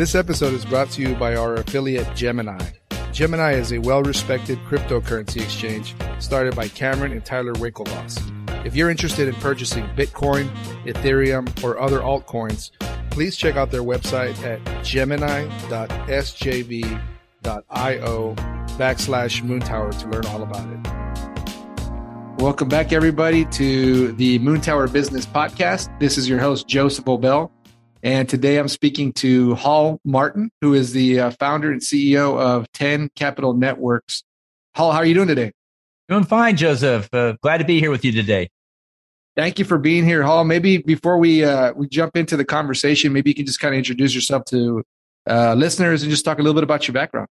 This episode is brought to you by our affiliate Gemini. Gemini is a well respected cryptocurrency exchange started by Cameron and Tyler Winklevoss. If you're interested in purchasing Bitcoin, Ethereum, or other altcoins, please check out their website at gemini.sjv.io backslash moontower to learn all about it. Welcome back, everybody, to the Moontower Business Podcast. This is your host, Joseph Obel. And today I'm speaking to Hall Martin, who is the uh, founder and CEO of 10 Capital Networks. Hall, how are you doing today? Doing fine, Joseph. Uh, glad to be here with you today. Thank you for being here, Hall. Maybe before we uh, we jump into the conversation, maybe you can just kind of introduce yourself to uh, listeners and just talk a little bit about your background.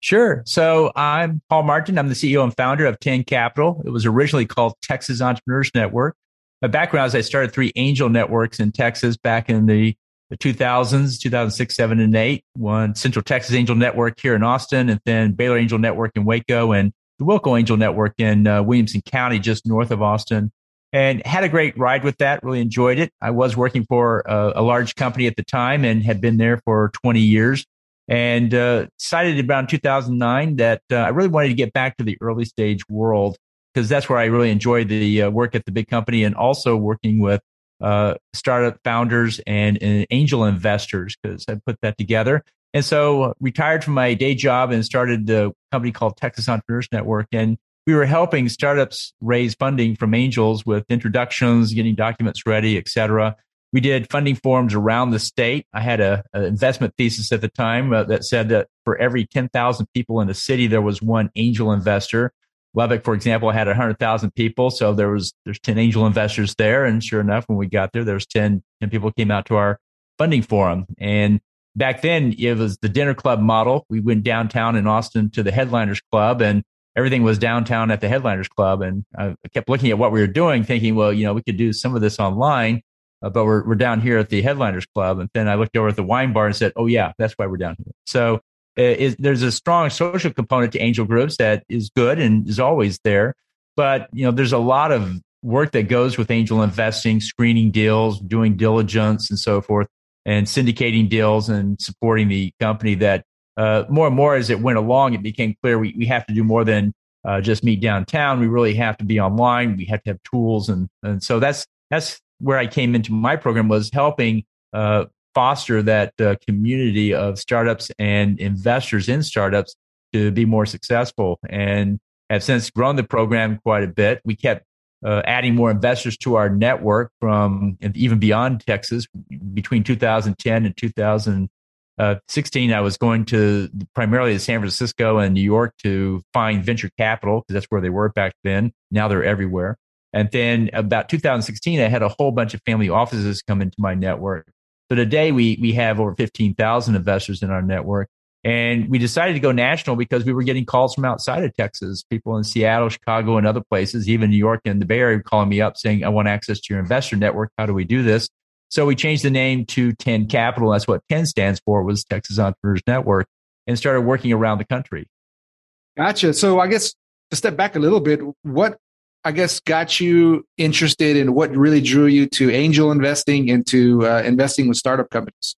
Sure. So I'm Hall Martin. I'm the CEO and founder of 10 Capital. It was originally called Texas Entrepreneurs Network. My background is I started three angel networks in Texas back in the, the 2000s, 2006, 7, and 8. One Central Texas Angel Network here in Austin, and then Baylor Angel Network in Waco, and the Wilco Angel Network in uh, Williamson County, just north of Austin. And had a great ride with that, really enjoyed it. I was working for a, a large company at the time and had been there for 20 years and uh, decided around 2009 that uh, I really wanted to get back to the early stage world because that's where I really enjoyed the uh, work at the big company and also working with uh, startup founders and, and angel investors because I put that together. And so retired from my day job and started the company called Texas Entrepreneurs Network. And we were helping startups raise funding from angels with introductions, getting documents ready, et cetera. We did funding forums around the state. I had an investment thesis at the time uh, that said that for every 10,000 people in a city, there was one angel investor. Lubbock, for example, had 100,000 people. So there was, there's 10 angel investors there. And sure enough, when we got there, there was 10, 10 people came out to our funding forum. And back then it was the dinner club model. We went downtown in Austin to the headliners club and everything was downtown at the headliners club. And I kept looking at what we were doing thinking, well, you know, we could do some of this online uh, but we're, we're down here at the Headliners Club. And then I looked over at the wine bar and said, oh, yeah, that's why we're down here. So uh, there's a strong social component to angel groups that is good and is always there. But, you know, there's a lot of work that goes with angel investing, screening deals, doing diligence and so forth, and syndicating deals and supporting the company that uh, more and more as it went along, it became clear we, we have to do more than uh, just meet downtown. We really have to be online. We have to have tools. And, and so that's, that's where I came into my program was helping uh, foster that uh, community of startups and investors in startups to be more successful and have since grown the program quite a bit. We kept uh, adding more investors to our network from even beyond Texas. Between 2010 and 2016, I was going to primarily to San Francisco and New York to find venture capital because that's where they were back then. Now they're everywhere. And then about 2016, I had a whole bunch of family offices come into my network. So today we, we have over 15,000 investors in our network. And we decided to go national because we were getting calls from outside of Texas, people in Seattle, Chicago, and other places, even New York and the Bay Area calling me up saying, I want access to your investor network. How do we do this? So we changed the name to 10 Capital. That's what 10 stands for was Texas Entrepreneurs Network and started working around the country. Gotcha. So I guess to step back a little bit, what I guess, got you interested in what really drew you to angel investing into uh, investing with startup companies?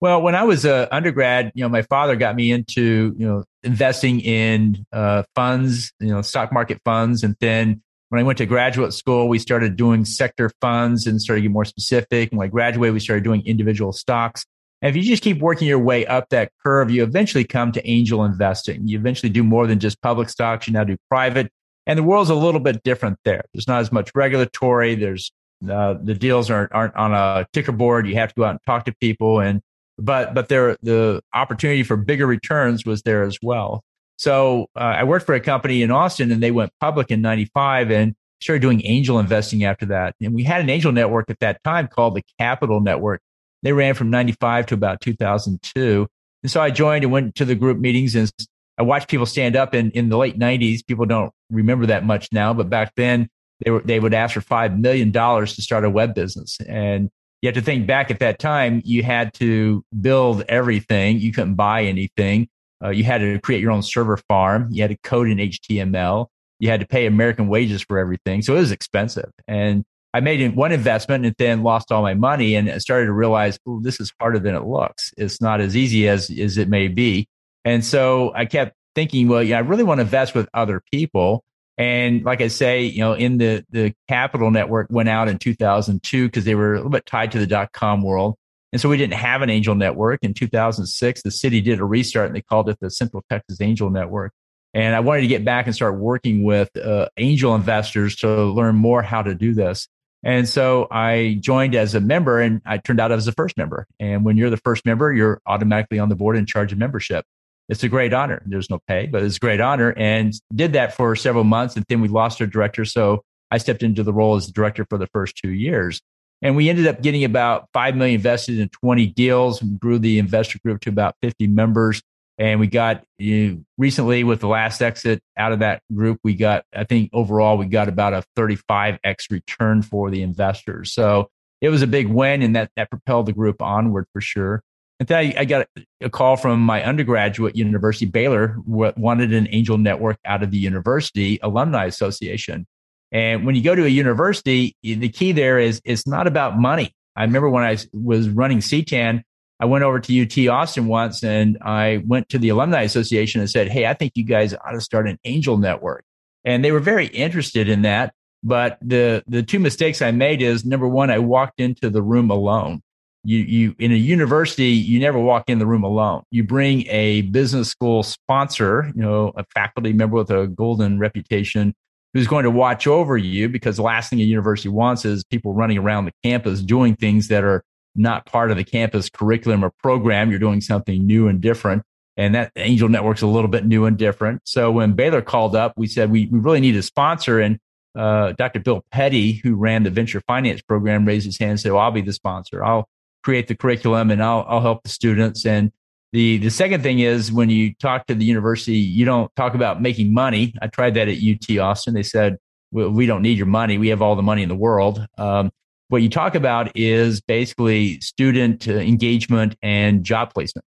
Well, when I was an undergrad, you know, my father got me into, you know, investing in uh, funds, you know, stock market funds. And then when I went to graduate school, we started doing sector funds and started getting more specific. And when I graduated, we started doing individual stocks. And if you just keep working your way up that curve, you eventually come to angel investing. You eventually do more than just public stocks. You now do private and the world's a little bit different there. There's not as much regulatory. There's uh, the deals aren't aren't on a ticker board. You have to go out and talk to people, and but but there the opportunity for bigger returns was there as well. So uh, I worked for a company in Austin, and they went public in '95, and started doing angel investing after that. And we had an angel network at that time called the Capital Network. They ran from '95 to about 2002. And so I joined and went to the group meetings and I watched people stand up in, in the late 90s. People don't remember that much now, but back then they were they would ask for five million dollars to start a web business. And you have to think back at that time, you had to build everything. You couldn't buy anything. Uh, you had to create your own server farm. You had to code in HTML. You had to pay American wages for everything. So it was expensive. And I made one investment and then lost all my money and started to realize, oh, this is harder than it looks. It's not as easy as, as it may be. And so I kept thinking, well, yeah, I really want to invest with other people. And like I say, you know, in the, the capital network went out in 2002 because they were a little bit tied to the dot com world. And so we didn't have an angel network. In 2006, the city did a restart and they called it the Central Texas Angel Network. And I wanted to get back and start working with uh, angel investors to learn more how to do this. And so I joined as a member and I turned out as the first member. And when you're the first member, you're automatically on the board in charge of membership. It's a great honor. There's no pay, but it's a great honor and did that for several months. And then we lost our director. So I stepped into the role as the director for the first two years. And we ended up getting about 5 million invested in 20 deals and grew the investor group to about 50 members. And we got you know, recently with the last exit out of that group, we got, I think overall, we got about a 35x return for the investors. So it was a big win and that, that propelled the group onward for sure. And then I, I got a call from my undergraduate university, Baylor, wanted an angel network out of the university alumni association. And when you go to a university, the key there is it's not about money. I remember when I was running CTAN, I went over to UT Austin once and I went to the Alumni Association and said, Hey, I think you guys ought to start an angel network. And they were very interested in that. But the, the two mistakes I made is number one, I walked into the room alone. You, you, in a university, you never walk in the room alone. You bring a business school sponsor, you know, a faculty member with a golden reputation who's going to watch over you because the last thing a university wants is people running around the campus doing things that are not part of the campus curriculum or program. You're doing something new and different. And that Angel Network's a little bit new and different. So when Baylor called up, we said we, we really need a sponsor. And uh, Dr. Bill Petty, who ran the venture finance program, raised his hand and said, well, I'll be the sponsor. I'll create the curriculum and I'll, I'll help the students. And the, the second thing is when you talk to the university, you don't talk about making money. I tried that at UT Austin. They said, well, we don't need your money. We have all the money in the world. Um, what you talk about is basically student uh, engagement and job placement.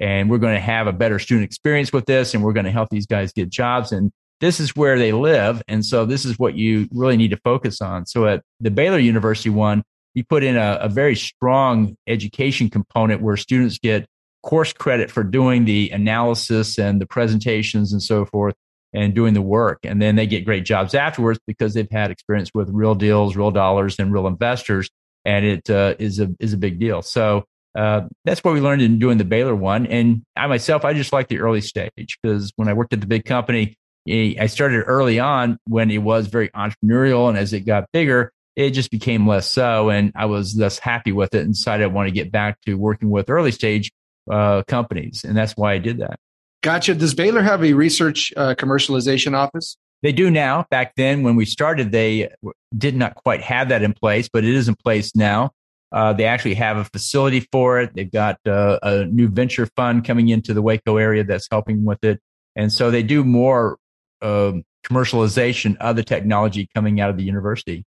And we're going to have a better student experience with this, and we're going to help these guys get jobs. And this is where they live. And so this is what you really need to focus on. So at the Baylor University one, you put in a, a very strong education component where students get course credit for doing the analysis and the presentations and so forth and doing the work. And then they get great jobs afterwards because they've had experience with real deals, real dollars, and real investors. And it uh, is a is a big deal. So uh, that's what we learned in doing the Baylor one. And I myself, I just like the early stage because when I worked at the big company, I started early on when it was very entrepreneurial, and as it got bigger, it just became less so. And I was less happy with it and decided I want to get back to working with early stage uh, companies, and that's why I did that. Gotcha. Does Baylor have a research uh, commercialization office? They do now. Back then, when we started, they did not quite have that in place, but it is in place now. Uh, they actually have a facility for it. They've got uh, a new venture fund coming into the Waco area that's helping with it. And so they do more um, commercialization of the technology coming out of the university.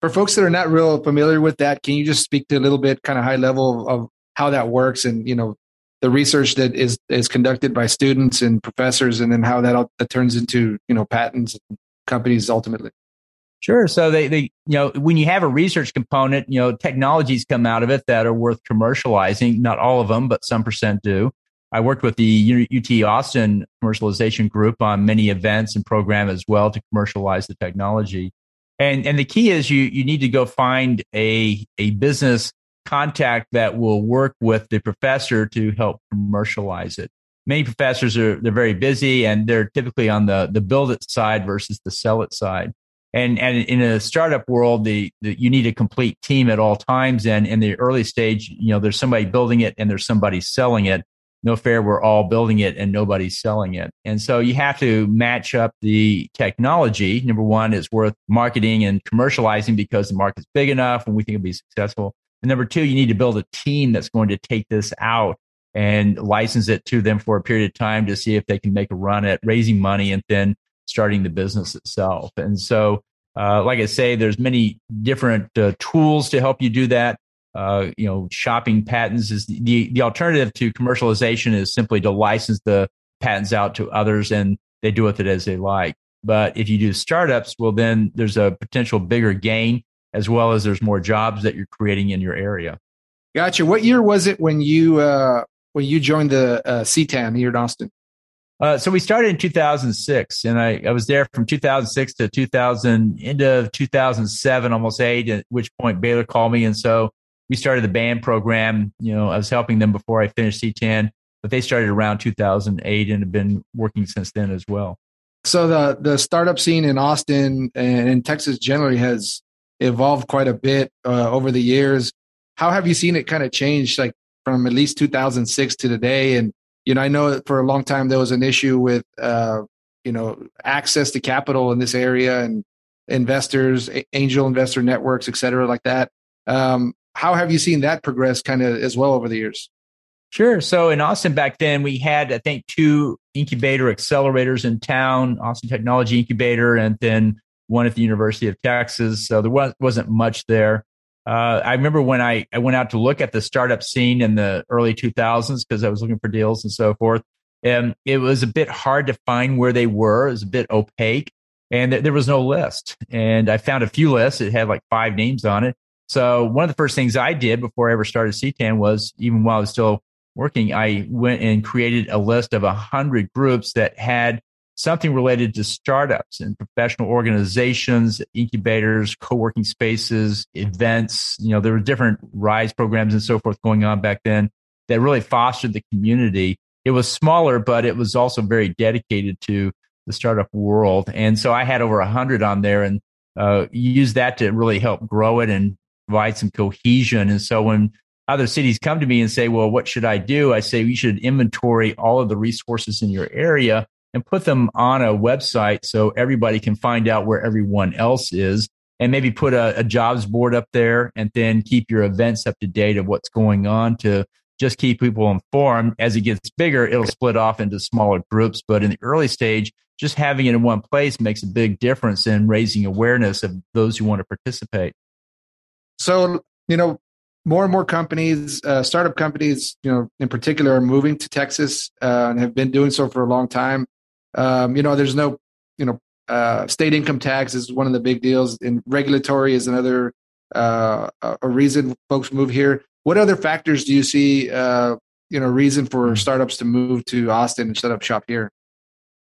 For folks that are not real familiar with that, can you just speak to a little bit, kind of high level of how that works and you know the research that is is conducted by students and professors, and then how that, that turns into you know patents and companies ultimately. Sure. So they, they, you know, when you have a research component, you know, technologies come out of it that are worth commercializing. Not all of them, but some percent do. I worked with the UT Austin commercialization group on many events and program as well to commercialize the technology. And, and the key is you, you need to go find a, a business contact that will work with the professor to help commercialize it. Many professors are they're very busy and they're typically on the the build it side versus the sell it side. And and in a startup world, the, the you need a complete team at all times. And in the early stage, you know, there's somebody building it and there's somebody selling it. No fair, we're all building it and nobody's selling it. And so you have to match up the technology. Number one, it's worth marketing and commercializing because the market's big enough and we think it'll be successful. And number two, you need to build a team that's going to take this out and license it to them for a period of time to see if they can make a run at raising money and then starting the business itself. And so, uh, like I say, there's many different uh, tools to help you do that. Uh, you know, shopping patents is the, the alternative to commercialization is simply to license the patents out to others and they do with it as they like. But if you do startups, well, then there's a potential bigger gain as well as there's more jobs that you're creating in your area. Gotcha. What year was it when you uh, when you joined the uh, CTAN here in Austin? Uh, so we started in 2006, and I, I was there from 2006 to 2000, into 2007, almost eight. At which point Baylor called me, and so we started the BAN program. You know, I was helping them before I finished CTAN, but they started around 2008 and have been working since then as well. So the the startup scene in Austin and in Texas generally has evolved quite a bit uh, over the years. How have you seen it kind of change, like from at least 2006 to today? And you know, I know for a long time there was an issue with, uh, you know, access to capital in this area and investors, angel investor networks, et cetera, like that. Um, how have you seen that progress kind of as well over the years? Sure. So in Austin back then, we had, I think, two incubator accelerators in town, Austin Technology Incubator, and then one at the University of Texas. So there was, wasn't much there. Uh, I remember when I, I went out to look at the startup scene in the early 2000s because I was looking for deals and so forth. And it was a bit hard to find where they were. It was a bit opaque and th- there was no list. And I found a few lists. It had like five names on it. So one of the first things I did before I ever started CTAN was even while I was still working, I went and created a list of a hundred groups that had something related to startups and professional organizations, incubators, co-working spaces, events. You know, there were different rise programs and so forth going on back then that really fostered the community. It was smaller, but it was also very dedicated to the startup world. And so I had over a hundred on there and uh, used that to really help grow it and provide some cohesion. And so when other cities come to me and say, well, what should I do? I say, you should inventory all of the resources in your area and put them on a website so everybody can find out where everyone else is and maybe put a, a, jobs board up there and then keep your events up to date of what's going on to just keep people informed as it gets bigger it'll split off into smaller groups but in the early stage just having it in one place makes a big difference in raising awareness of those who want to participate so you know more and more companies uh, startup companies you know in particular are moving to texas uh, and have been doing so for a long time um, you know, there's no, you know, uh, state income tax is one of the big deals, and regulatory is another uh, a reason folks move here. What other factors do you see? Uh, you know, reason for startups to move to Austin and set up shop here?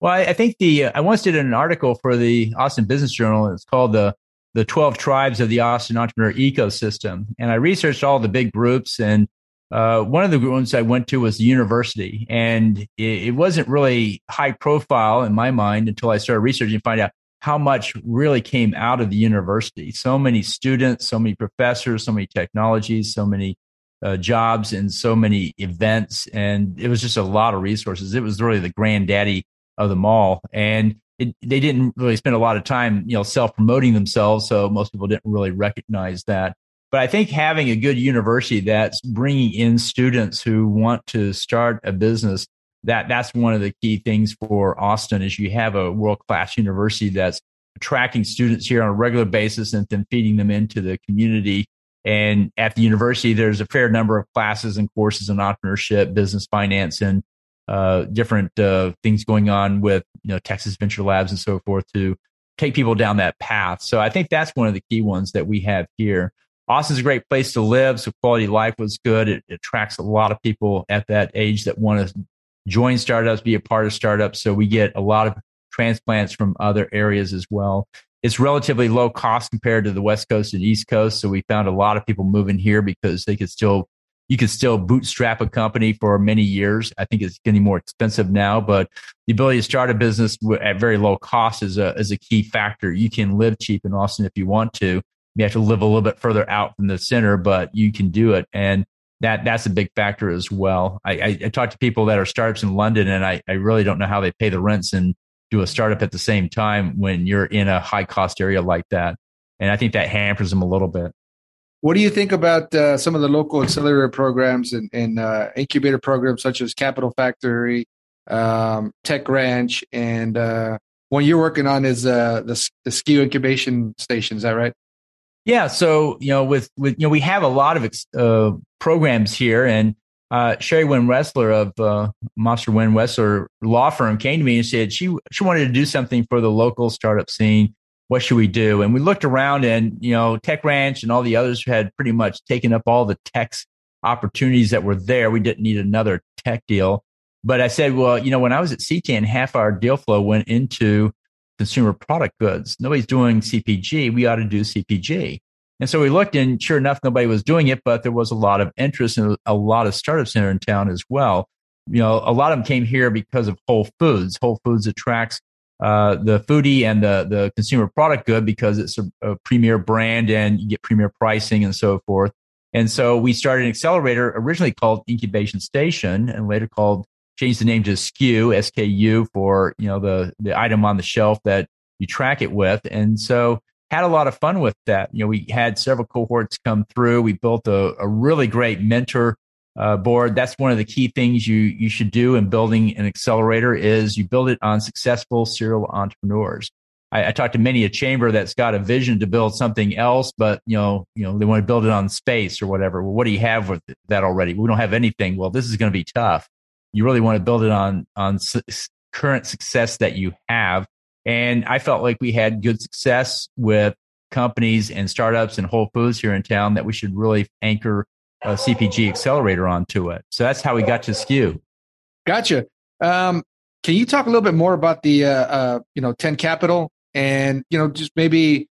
Well, I, I think the I once did an article for the Austin Business Journal. It's called the the 12 tribes of the Austin entrepreneur ecosystem. And I researched all the big groups and uh, one of the ones I went to was the university, and it, it, wasn't really high profile in my mind until I started researching and find out how much really came out of the university. So many students, so many professors, so many technologies, so many uh, jobs, and so many events, and it was just a lot of resources. It was really the granddaddy of them all, and it, they didn't really spend a lot of time, you know, self promoting themselves. So most people didn't really recognize that. But I think having a good university that's bringing in students who want to start a business that that's one of the key things for Austin is you have a world class university that's attracting students here on a regular basis and then feeding them into the community. And at the university, there's a fair number of classes and courses in entrepreneurship, business finance, and uh, different uh, things going on with you know Texas Venture Labs and so forth to take people down that path. So I think that's one of the key ones that we have here. Austin's a great place to live, so quality life was good. It, it attracts a lot of people at that age that want to join startups, be a part of startups. So we get a lot of transplants from other areas as well. It's relatively low cost compared to the West Coast and East Coast. So we found a lot of people moving here because they could still, you can still bootstrap a company for many years. I think it's getting more expensive now, but the ability to start a business at very low cost is a, is a key factor. You can live cheap in Austin if you want to you have to live a little bit further out from the center, but you can do it. And that that's a big factor as well. I, I, I talk to people that are startups in London, and I, I really don't know how they pay the rents and do a startup at the same time when you're in a high cost area like that. And I think that hampers them a little bit. What do you think about uh, some of the local accelerator programs and, and uh, incubator programs such as Capital Factory, um, Tech Ranch, and uh, one you're working on is uh, the, the SKU incubation station? Is that right? Yeah, so you know, with with you know, we have a lot of uh, programs here, and uh, Sherry Wynn Wessler of uh, Monster Wynn Wessler law firm came to me and said she she wanted to do something for the local startup scene, what should we do? And we looked around and, you know, Tech Ranch and all the others had pretty much taken up all the tech opportunities that were there. We didn't need another tech deal. But I said, well, you know, when I was at CTAN, half our deal flow went into consumer product goods. Nobody's doing CPG. We ought to do CPG. And so we looked and sure enough, nobody was doing it, but there was a lot of interest and a lot of startups here in town as well. You know, a lot of them came here because of Whole Foods. Whole Foods attracts uh, the foodie and the, the consumer product good because it's a, a premier brand and you get premier pricing and so forth. And so we started an accelerator originally called Incubation Station and later called changed the name to SKU, SKU for, you know, the, the item on the shelf that you track it with. And so had a lot of fun with that. You know, we had several cohorts come through. We built a, a really great mentor uh, board. That's one of the key things you you should do in building an accelerator is you build it on successful serial entrepreneurs. I, I talked to many a chamber that's got a vision to build something else, but you know, you know, they want to build it on space or whatever. Well, what do you have with that already? We don't have anything. Well, this is going to be tough. You really want to build it on on su- current success that you have. And I felt like we had good success with companies and startups and Whole Foods here in town that we should really anchor a CPG accelerator onto it. So that's how we got to SKU. Gotcha. Um, can you talk a little bit more about the uh, uh, you know Ten Capital and you know just maybe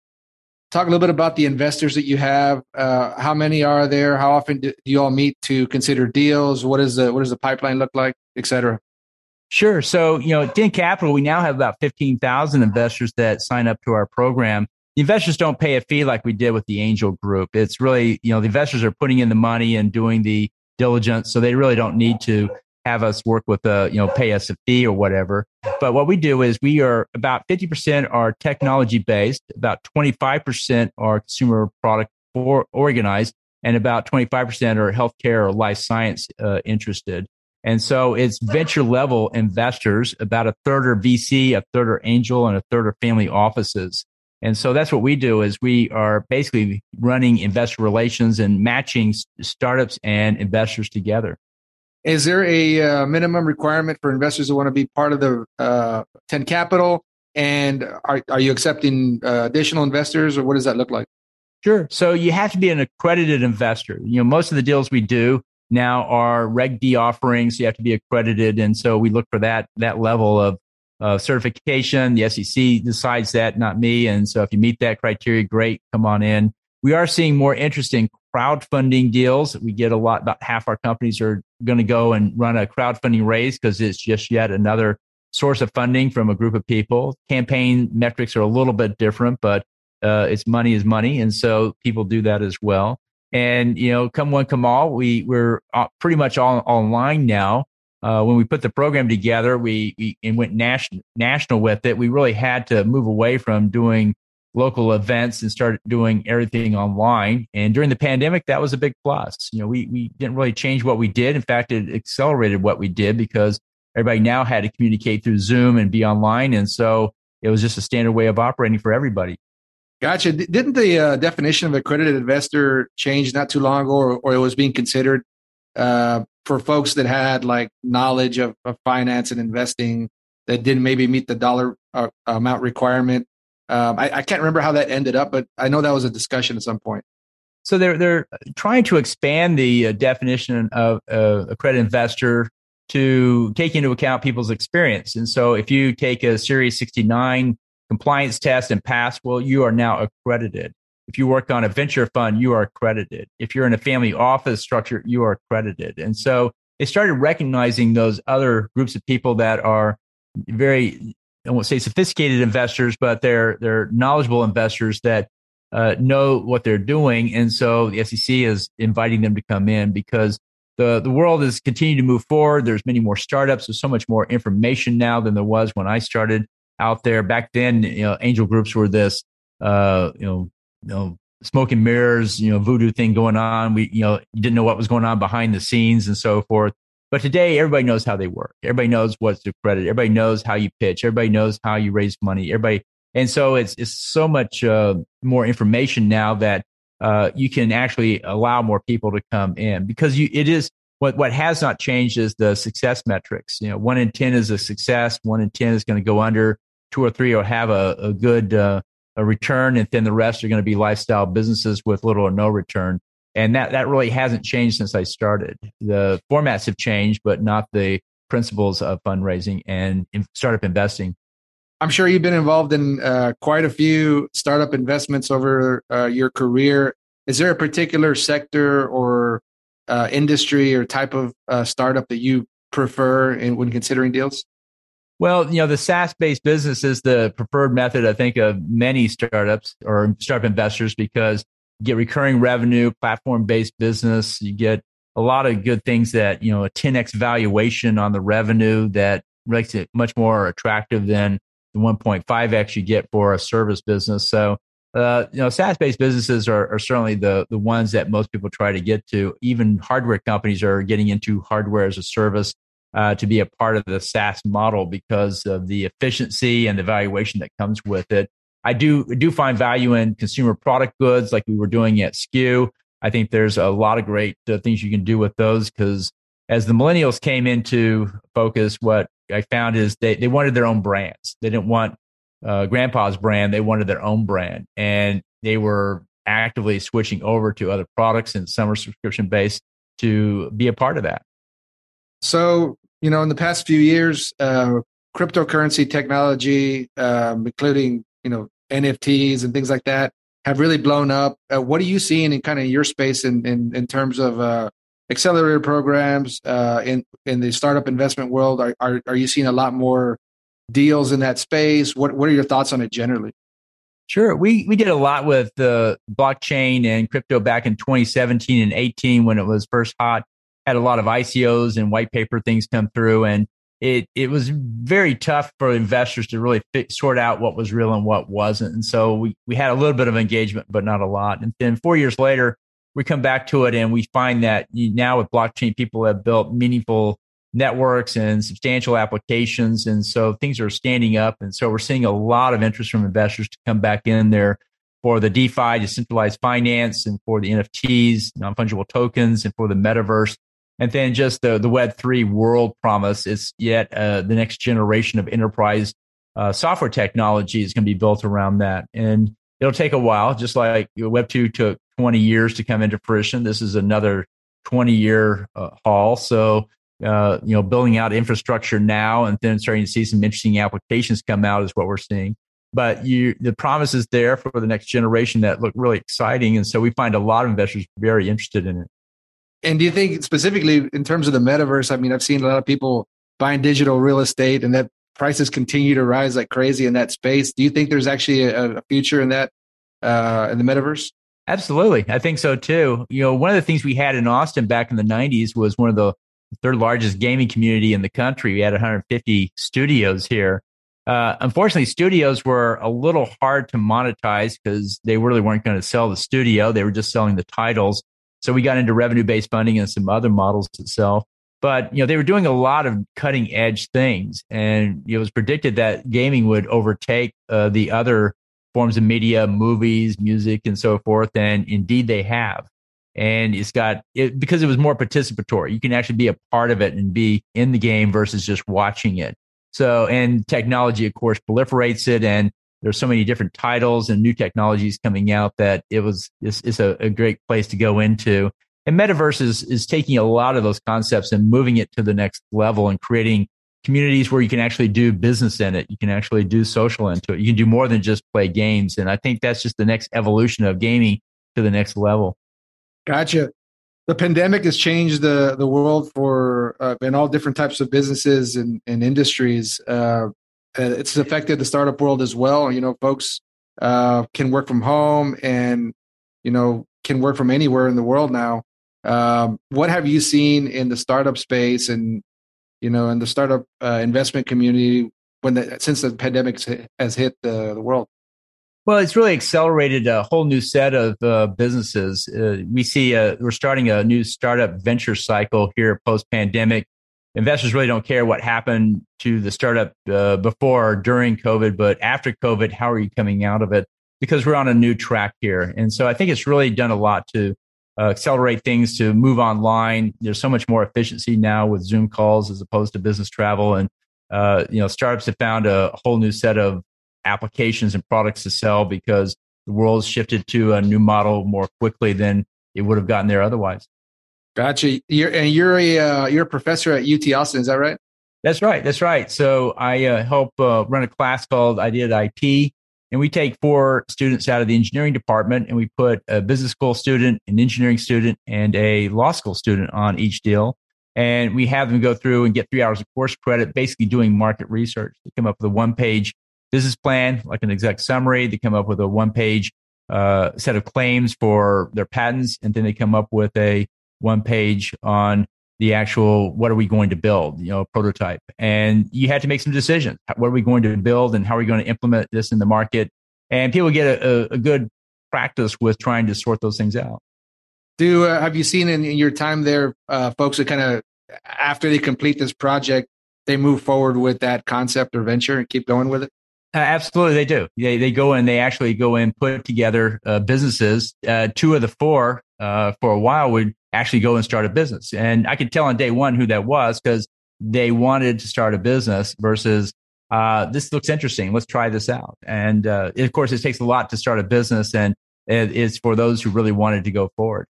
talk a little bit about the investors that you have? Uh, how many are there? How often do you all meet to consider deals? What is the what does the pipeline look like, et cetera? Sure. So, you know, Ten Capital, we now have about 15,000 investors that sign up to our program. The investors don't pay a fee like we did with the angel group. It's really, you know, the investors are putting in the money and doing the diligence. So they really don't need to have us work with a, you know, pay us a fee or whatever. But what we do is we are about 50% are technology based, about 25% are consumer product or organized, and about 25% are healthcare or life science uh, interested. And so it's venture level investors, about a third are VC, a third are angel, and a third are family offices. And so that's what we do is we are basically running investor relations and matching startups and investors together. Is there a uh, minimum requirement for investors who want to be part of the uh, 10 Capital? And are, are you accepting uh, additional investors or what does that look like? Sure. So you have to be an accredited investor. You know, most of the deals we do, now are Reg D offerings. You have to be accredited, and so we look for that that level of uh, certification. The SEC decides that, not me. And so if you meet that criteria, great, come on in. We are seeing more interest in crowdfunding deals. We get a lot. About half our companies are going to go and run a crowdfunding raise because it's just yet another source of funding from a group of people. Campaign metrics are a little bit different, but uh, it's money is money, and so people do that as well. And you know, come one, come all, we we're uh, pretty much all online now. Uh, when we put the program together, we, we and went national national with it. We really had to move away from doing local events and start doing everything online. And during the pandemic, that was a big plus. You know, we we didn't really change what we did. In fact, it accelerated what we did because everybody now had to communicate through Zoom and be online, and so it was just a standard way of operating for everybody. Gotcha. Didn't the uh, definition of accredited investor change not too long ago, or, or it was being considered uh, for folks that had like knowledge of, of, finance and investing that didn't maybe meet the dollar uh, amount requirement? Um, I, I, can't remember how that ended up, but I know that was a discussion at some point. So they're they're trying to expand the uh, definition of uh, accredited investor to take into account people's experience. And so if you take a Series 69 compliance test and pass, well, you are now accredited. If you work on a venture fund, you are accredited. If you're in a family office structure, you are accredited. And so they started recognizing those other groups of people that are very, I won't say sophisticated investors, but they're they're knowledgeable investors that uh, know what they're doing. And so the SEC is inviting them to come in because the the world is continuing to move forward. There's many more startups. There's so much more information now than there was when I started out there. Back then, you know, angel groups were this, uh, you know, you know, smoke and mirrors, you know, voodoo thing going on. We, you know, didn't know what was going on behind the scenes and so forth. But today, everybody knows how they work. Everybody knows what's the credit. Everybody knows how you pitch. Everybody knows how you raise money. Everybody, and so it's it's so much uh, more information now that uh, you can actually allow more people to come in because you it is what what has not changed is the success metrics. You know, one in ten is a success. One in ten is going to go under two or three will have a, a good uh, a return, and then the rest are going to be lifestyle businesses with little or no return. And that that really hasn't changed since I started. The formats have changed, but not the principles of fundraising and startup investing. I'm sure you've been involved in uh, quite a few startup investments over uh, your career. Is there a particular sector or uh, industry or type of uh, startup that you prefer in, when considering deals? Well, you know, the SaaS based business is the preferred method, I think, of many startups or startup investors because you get recurring revenue, platform based business. You get a lot of good things that, you know, a 10x valuation on the revenue that makes it much more attractive than the 1.5x you get for a service business. So, uh, you know, SaaS-based businesses are, are, certainly the the ones that most people try to get to. Even hardware companies are getting into hardware as a service uh, to be a part of the SaaS model because of the efficiency and the valuation that comes with it. I do do find value in consumer product goods, like we were doing at SKU. I think there's a lot of great uh, things you can do with those because as the millennials came into focus, what I found is they, they wanted their own brands. They didn't want uh, grandpa's brand. They wanted their own brand and they were actively switching over to other products and some are subscription based to be a part of that. So, you know, in the past few years, uh, cryptocurrency technology, um, including, you know, NFTs and things like that have really blown up. Uh, what are you seeing in kind of your space in, in, in terms of uh, accelerator programs uh, in in the startup investment world? Are, are, are you seeing a lot more deals in that space? What what are your thoughts on it generally? Sure, we we did a lot with the blockchain and crypto back in 2017 and 18 when it was first hot. Had a lot of ICOs and white paper things come through, and it it was very tough for investors to really fit, sort out what was real and what wasn't. And so we we had a little bit of engagement, but not a lot. And then four years later, we come back to it and we find that now with blockchain, people have built meaningful networks and substantial applications. And so things are standing up. And so we're seeing a lot of interest from investors to come back in there for the DeFi, decentralized finance, and for the NFTs, non fungible tokens, and for the metaverse. And then just the, the Web3 world promise is yet uh, the next generation of enterprise uh, software technology is going to be built around that. And it'll take a while, just like Web2 took 20 years to come into fruition. This is another 20 year uh, haul. So, uh, you know, building out infrastructure now and then starting to see some interesting applications come out is what we're seeing. But you, the promise is there for the next generation that look really exciting. And so we find a lot of investors very interested in it. And do you think specifically in terms of the metaverse? I mean, I've seen a lot of people buying digital real estate and that prices continue to rise like crazy in that space. Do you think there's actually a, a future in that, uh, in the metaverse? Absolutely. I think so too. You know, one of the things we had in Austin back in the 90s was one of the third largest gaming community in the country. We had 150 studios here. Uh, unfortunately, studios were a little hard to monetize because they really weren't going to sell the studio. They were just selling the titles. So we got into revenue based funding and some other models itself. But you know, they were doing a lot of cutting edge things, and it was predicted that gaming would overtake uh, the other forms of media, movies, music, and so forth. And indeed, they have. And it's got it because it was more participatory. You can actually be a part of it and be in the game versus just watching it. So, and technology, of course, proliferates it. And there's so many different titles and new technologies coming out that it was, it's, it's a, a great place to go into. And metaverse is, is taking a lot of those concepts and moving it to the next level and creating communities where you can actually do business in it. You can actually do social into it. You can do more than just play games. And I think that's just the next evolution of gaming to the next level. Gotcha. The pandemic has changed the, the world for uh, in all different types of businesses and, and industries. Uh, it's affected the startup world as well. You know, folks uh, can work from home and you know can work from anywhere in the world now. Um, what have you seen in the startup space and you know, in the startup uh, investment community when the, since the pandemic has hit the, the world? Well, it's really accelerated a whole new set of uh, businesses. Uh, we see uh, we're starting a new startup venture cycle here post pandemic. Investors really don't care what happened to the startup uh, before or during COVID, but after COVID, how are you coming out of it? Because we're on a new track here. And so I think it's really done a lot to uh, accelerate things to move online. There's so much more efficiency now with Zoom calls as opposed to business travel, and uh, you know startups have found a whole new set of applications and products to sell because the world's shifted to a new model more quickly than it would have gotten there otherwise. Gotcha. You're, and you're a uh, you're a professor at UT Austin, is that right? That's right. That's right. So I uh, help uh, run a class called Idea IT, and we take four students out of the engineering department, and we put a business school student, an engineering student, and a law school student on each deal, and we have them go through and get three hours of course credit, basically doing market research. They come up with a one page business plan, like an exec summary. They come up with a one page uh, set of claims for their patents, and then they come up with a one page on the actual what are we going to build, you know, prototype. And you had to make some decisions. What are we going to build and how are we going to implement this in the market? And people get a, a good practice with trying to sort those things out. Do uh, have you seen in, in your time there, uh, folks that kind of after they complete this project, they move forward with that concept or venture and keep going with it? Uh, absolutely, they do. They they go in. They actually go in, put together uh, businesses. Uh, two of the four uh, for a while would actually go and start a business. And I could tell on day one who that was because they wanted to start a business versus uh, this looks interesting. Let's try this out. And uh, of course, it takes a lot to start a business, and it is for those who really wanted to go forward.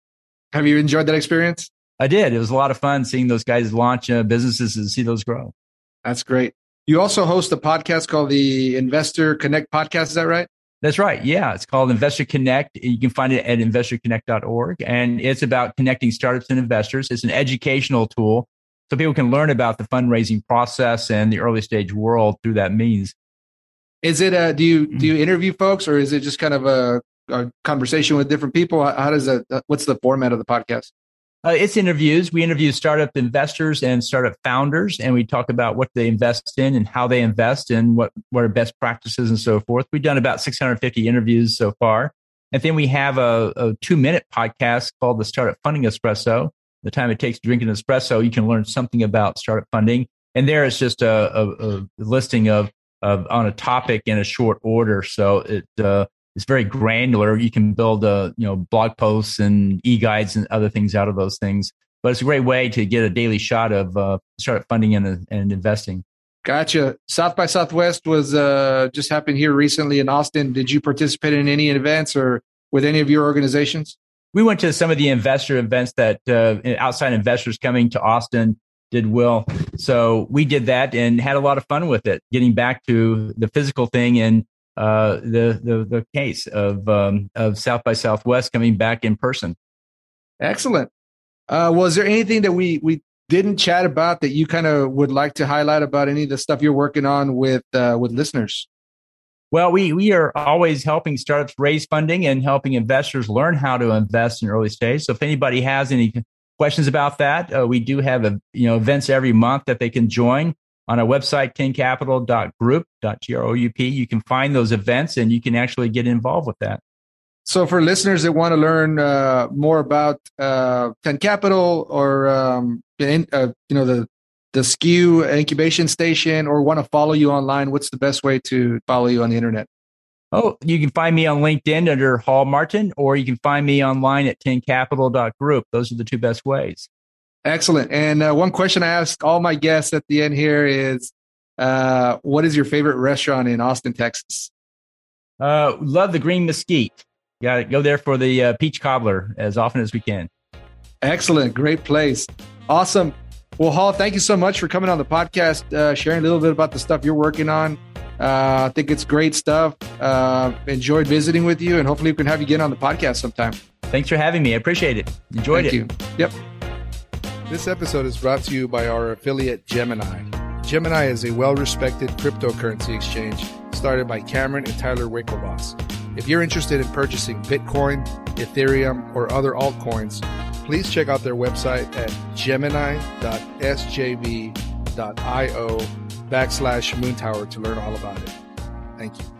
Have you enjoyed that experience? I did. It was a lot of fun seeing those guys launch uh, businesses and see those grow. That's great. You also host a podcast called the Investor Connect Podcast. Is that right? That's right. Yeah. It's called Investor Connect. You can find it at investorconnect.org. And it's about connecting startups and investors. It's an educational tool so people can learn about the fundraising process and the early stage world through that means. Is it a, do you, do mm. you interview folks or is it just kind of a, a conversation with different people? How does that, what's the format of the podcast? Uh, it's interviews. We interview startup investors and startup founders, and we talk about what they invest in and how they invest and what, what are best practices and so forth. We've done about 650 interviews so far. And then we have a, a two minute podcast called the Startup Funding Espresso. The time it takes to drink an espresso, you can learn something about startup funding. And there is just a, a, a listing of, of on a topic in a short order. So it, uh, it's very granular. You can build a you know blog posts and e guides and other things out of those things. But it's a great way to get a daily shot of uh, startup funding and, and investing. Gotcha. South by Southwest was uh, just happened here recently in Austin. Did you participate in any events or with any of your organizations? We went to some of the investor events that uh, outside investors coming to Austin did well. So we did that and had a lot of fun with it, getting back to the physical thing and uh, the, the the case of um, of South by Southwest coming back in person. Excellent. Uh, was there anything that we we didn't chat about that you kind of would like to highlight about any of the stuff you're working on with uh, with listeners? Well, we we are always helping startups raise funding and helping investors learn how to invest in early stage. So if anybody has any questions about that, uh, we do have a, you know events every month that they can join on our website, tencapital.group.group. You can find those events and you can actually get involved with that. So, for listeners that want to learn uh, more about uh, Ten Capital or um, in, uh, you know the the SKU incubation station, or want to follow you online, what's the best way to follow you on the internet? Oh, you can find me on LinkedIn under Hall Martin, or you can find me online at tencapital.group. Those are the two best ways. Excellent. And uh, one question I ask all my guests at the end here is uh, what is your favorite restaurant in Austin, Texas? Uh, love the Green Mesquite. Got to go there for the uh, peach cobbler as often as we can. Excellent. Great place. Awesome. Well, Hall, thank you so much for coming on the podcast, uh, sharing a little bit about the stuff you're working on. Uh, I think it's great stuff. Uh, enjoyed visiting with you, and hopefully we can have you get on the podcast sometime. Thanks for having me. I appreciate it. Enjoyed thank it. You. Yep. This episode is brought to you by our affiliate Gemini. Gemini is a well respected cryptocurrency exchange started by Cameron and Tyler Winklevoss. If you're interested in purchasing Bitcoin, Ethereum, or other altcoins, please check out their website at gemini.sjv.io backslash moontower to learn all about it. Thank you.